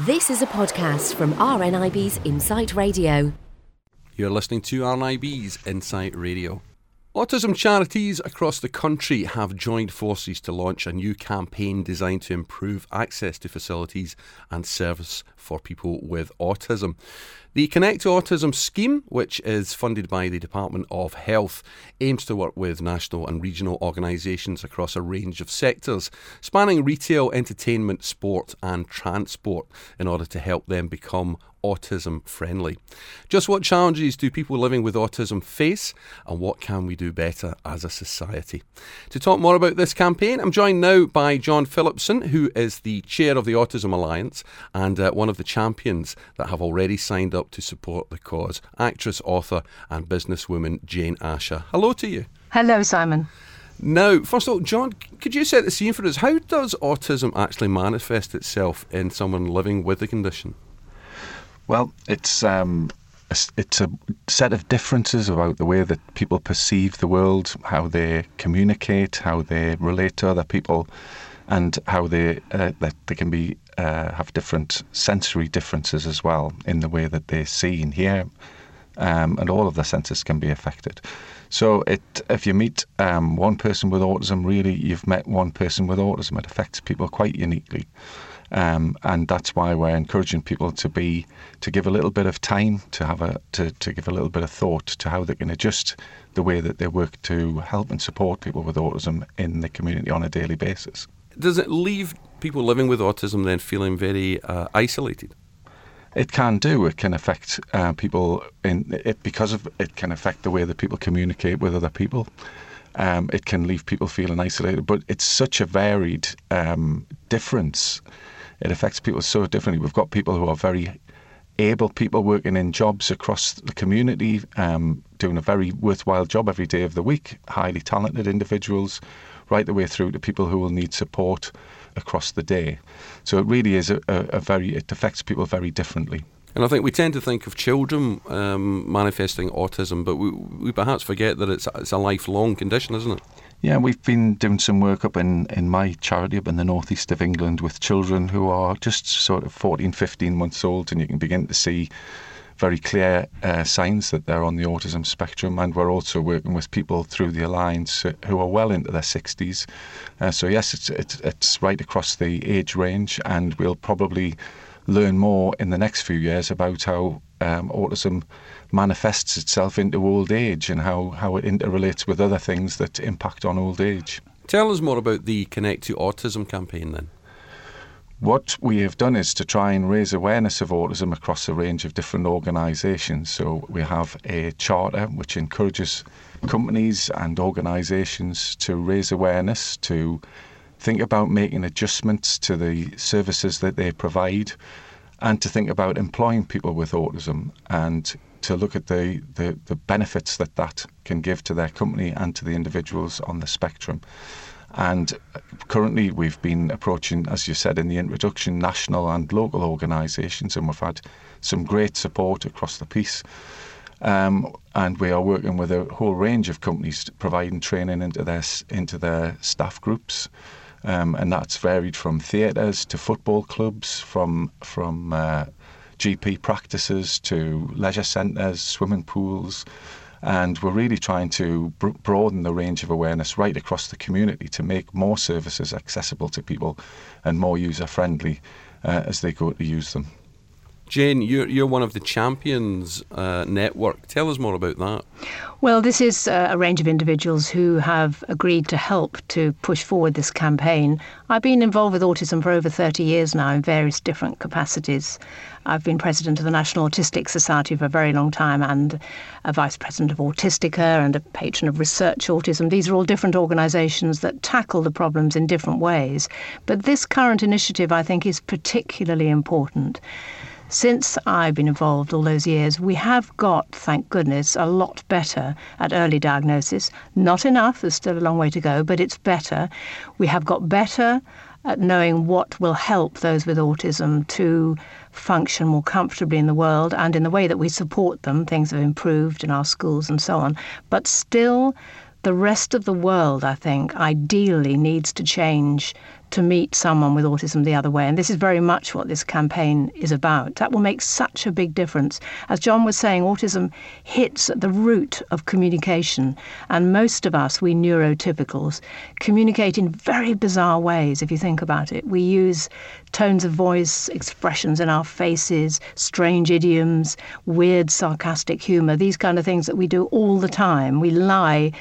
This is a podcast from RNIB's Insight Radio. You're listening to RNIB's Insight Radio. Autism charities across the country have joined forces to launch a new campaign designed to improve access to facilities and service for people with autism. The Connect to Autism scheme, which is funded by the Department of Health, aims to work with national and regional organisations across a range of sectors, spanning retail, entertainment, sport, and transport, in order to help them become autism friendly. Just what challenges do people living with autism face, and what can we do better as a society? To talk more about this campaign, I'm joined now by John Phillipson, who is the chair of the Autism Alliance and uh, one of the champions that have already signed up to support the cause, actress, author, and businesswoman Jane Asher. Hello to you. Hello, Simon. Now, first of all, John, could you set the scene for us? How does autism actually manifest itself in someone living with the condition? Well, it's um, it's a set of differences about the way that people perceive the world, how they communicate, how they relate to other people, and how they uh, that they can be uh, have different sensory differences as well in the way that they see and hear, um, and all of the senses can be affected. So, it if you meet um, one person with autism, really you've met one person with autism. It affects people quite uniquely. Um, and that's why we're encouraging people to be to give a little bit of time to have a to, to give a little bit of thought to how they can adjust the way that they work to help and support people with autism in the community on a daily basis. Does it leave people living with autism then feeling very uh, isolated? It can do. It can affect uh, people in it because of it can affect the way that people communicate with other people. Um, it can leave people feeling isolated, but it's such a varied um, difference it affects people so differently. We've got people who are very able people working in jobs across the community, um, doing a very worthwhile job every day of the week, highly talented individuals, right the way through to people who will need support across the day. So it really is a, a, very, it affects people very differently. And I think we tend to think of children um, manifesting autism, but we, we perhaps forget that it's, it's a lifelong condition, isn't it? Yeah, we've been doing some work up in, in my charity up in the northeast of England with children who are just sort of 14, 15 months old, and you can begin to see very clear uh, signs that they're on the autism spectrum. And we're also working with people through the Alliance who are well into their 60s. Uh, so, yes, it's, it's, it's right across the age range, and we'll probably learn more in the next few years about how um, autism manifests itself into old age and how, how it interrelates with other things that impact on old age. Tell us more about the Connect to Autism campaign then. What we have done is to try and raise awareness of autism across a range of different organisations. So we have a charter which encourages companies and organisations to raise awareness, to think about making adjustments to the services that they provide, and to think about employing people with autism and to look at the, the, the benefits that that can give to their company and to the individuals on the spectrum. And currently, we've been approaching, as you said in the introduction, national and local organisations, and we've had some great support across the piece. Um, and we are working with a whole range of companies providing training into their into their staff groups, um, and that's varied from theatres to football clubs, from from uh, GP practices to leisure centres, swimming pools. And we're really trying to br- broaden the range of awareness right across the community to make more services accessible to people and more user friendly uh, as they go to use them. Jane, you're, you're one of the Champions uh, Network. Tell us more about that. Well, this is uh, a range of individuals who have agreed to help to push forward this campaign. I've been involved with autism for over 30 years now in various different capacities. I've been president of the National Autistic Society for a very long time and a vice president of Autistica and a patron of Research Autism. These are all different organisations that tackle the problems in different ways. But this current initiative, I think, is particularly important since I've been involved all those years, we have got, thank goodness, a lot better at early diagnosis. Not enough, there's still a long way to go, but it's better. We have got better at knowing what will help those with autism to function more comfortably in the world and in the way that we support them. Things have improved in our schools and so on. But still, the rest of the world, I think, ideally needs to change to meet someone with autism the other way. And this is very much what this campaign is about. That will make such a big difference. As John was saying, autism hits at the root of communication. And most of us, we neurotypicals, communicate in very bizarre ways if you think about it. We use tones of voice, expressions in our faces, strange idioms, weird sarcastic humour, these kind of things that we do all the time. We lie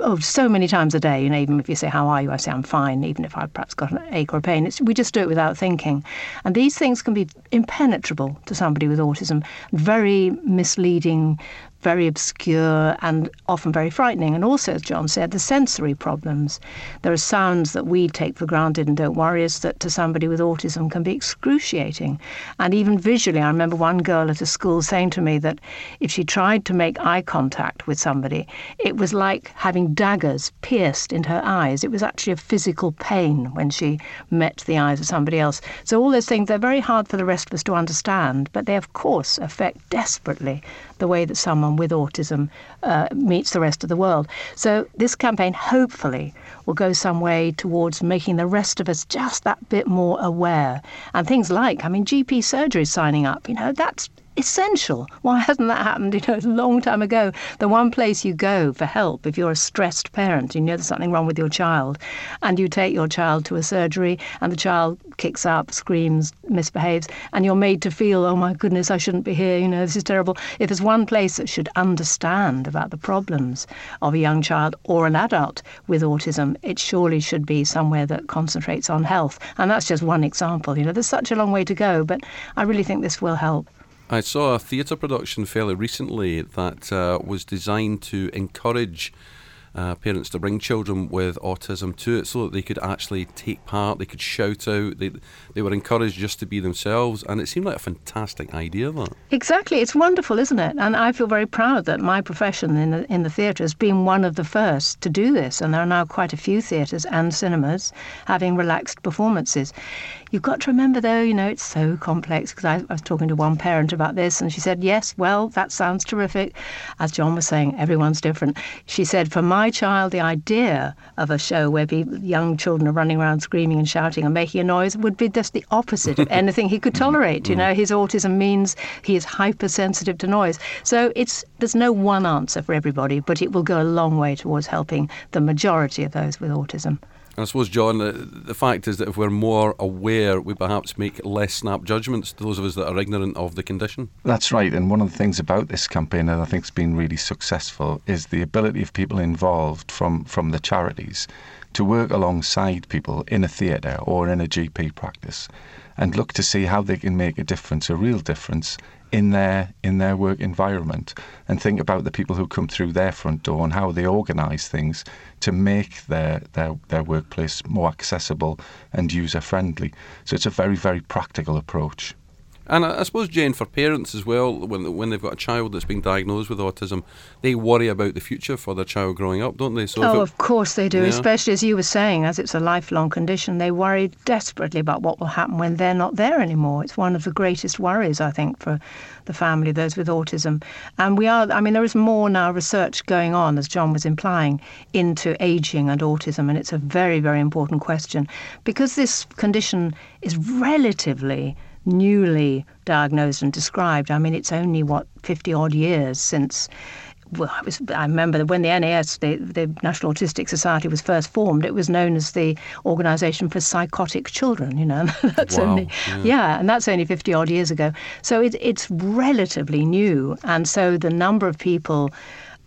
oh, so many times a day. You know, even if you say, How are you? I say, I'm fine, even if I've perhaps got an ache or a pain. It's, we just do it without thinking. And these things can be impenetrable to somebody with autism, very misleading, very obscure and often very frightening. And also, as John said, the sensory problems. There are sounds that we take for granted and don't worry us that to somebody with autism can be excruciating. And even visually, I remember one girl at a school saying to me that if she tried to make eye contact with somebody, it was like having daggers pierced into her eyes. It was actually a physical pain when she met the eyes of somebody else. So, all those things, they're very hard for the rest of us to understand, but they, of course, affect desperately the way that someone with autism uh, meets the rest of the world. So this campaign hopefully will go some way towards making the rest of us just that bit more aware. And things like, I mean, GP surgery signing up, you know, that's essential. Why hasn't that happened, you know, a long time ago? The one place you go for help if you're a stressed parent, you know there's something wrong with your child, and you take your child to a surgery and the child kicks up, screams, misbehaves, and you're made to feel, oh my goodness, I shouldn't be here, you know, this is terrible. If there's one place that should understand about the problems of a young child or an adult with autism, it surely should be somewhere that concentrates on health. And that's just one example. You know, there's such a long way to go, but I really think this will help. I saw a theatre production fairly recently that uh, was designed to encourage uh, parents to bring children with autism to it so that they could actually take part, they could shout out, they, they were encouraged just to be themselves. And it seemed like a fantastic idea, that. Exactly. It's wonderful, isn't it? And I feel very proud that my profession in the, in the theatre has been one of the first to do this. And there are now quite a few theatres and cinemas having relaxed performances. You've got to remember, though, you know, it's so complex because I, I, was talking to one parent about this and she said, Yes, well, that sounds terrific. As John was saying, everyone's different. She said, For my child, the idea of a show where people, young children are running around screaming and shouting and making a noise would be just the opposite of anything he could tolerate. You mm. know, his autism means he is hypersensitive to noise. So it's there's no one answer for everybody, but it will go a long way towards helping the majority of those with autism. I suppose, John, the, the, fact is that if we're more aware, we perhaps make less snap judgments to those of us that are ignorant of the condition. That's right. And one of the things about this campaign that I think has been really successful is the ability of people involved from, from the charities to work alongside people in a theatre or in a GP practice and look to see how they can make a difference, a real difference in their in their work environment and think about the people who come through their front door and how they organise things to make their, their their workplace more accessible and user friendly. So it's a very very practical approach. And I, suppose, Jane, for parents as well, when when they've got a child that's been diagnosed with autism, they worry about the future for their child growing up, don't they? So oh, it, of course they do. Yeah. Especially as you were saying, as it's a lifelong condition, they worry desperately about what will happen when they're not there anymore. It's one of the greatest worries, I think, for the family, those with autism. And we are, I mean, there is more now research going on, as John was implying, into aging and autism, and it's a very, very important question because this condition is relatively newly diagnosed and described. I mean, it's only, what, 50 odd years since. Well, I, was, I remember when the NAS, the, the National Autistic Society, was first formed, it was known as the Organisation for Psychotic Children, you know. that's wow. only, yeah. yeah. and that's only 50 odd years ago. So it, it's relatively new. And so the number of people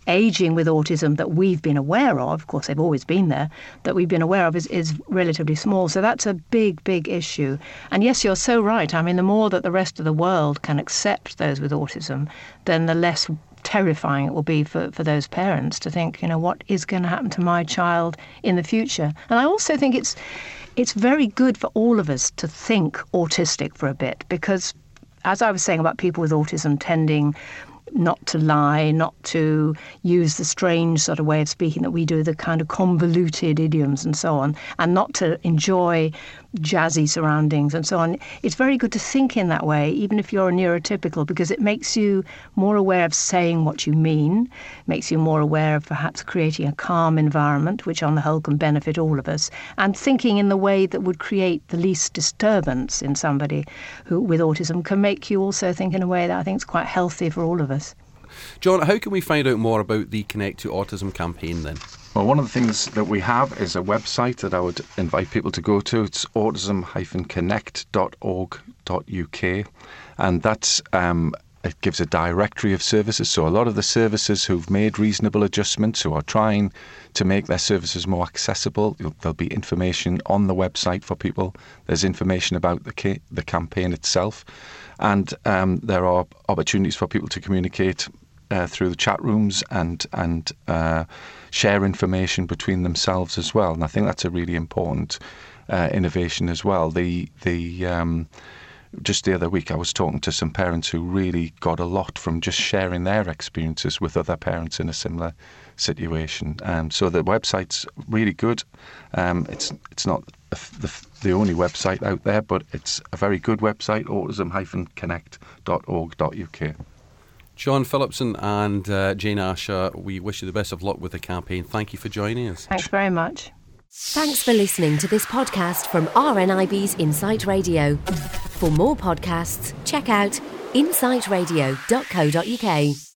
aging with autism that we've been aware of, of course they've always been there, that we've been aware of is, is relatively small. So that's a big, big issue. And yes, you're so right. I mean, the more that the rest of the world can accept those with autism, then the less terrifying it will be for, for those parents to think, you know, what is going to happen to my child in the future? And I also think it's it's very good for all of us to think autistic for a bit because as I was saying about people with autism tending not to lie, not to use the strange sort of way of speaking that we do, the kind of convoluted idioms and so on, and not to enjoy jazzy surroundings and so on. It's very good to think in that way, even if you're neurotypical, because it makes you more aware of saying what you mean, makes you more aware of perhaps creating a calm environment, which on the whole can benefit all of us, and thinking in the way that would create the least disturbance in somebody who with autism can make you also think in a way that I think is quite healthy for all of us. John, how can we find out more about the Connect to Autism campaign then? Well, one of the things that we have is a website that I would invite people to go to. It's autism-connect.org.uk, and that's um, it gives a directory of services. So a lot of the services who've made reasonable adjustments, who are trying to make their services more accessible, there'll be information on the website for people. There's information about the ca- the campaign itself, and um, there are opportunities for people to communicate uh, through the chat rooms and and uh, share information between themselves as well. And I think that's a really important uh, innovation as well. The the um, just the other week, I was talking to some parents who really got a lot from just sharing their experiences with other parents in a similar situation. Um, so the website's really good. Um, it's it's not the, the, only website out there, but it's a very good website, autism-connect.org.uk. John Phillipson and uh, Jane Asher, we wish you the best of luck with the campaign. Thank you for joining us. Thanks very much. Thanks for listening to this podcast from RNIB's Insight Radio. For more podcasts, check out insightradio.co.uk.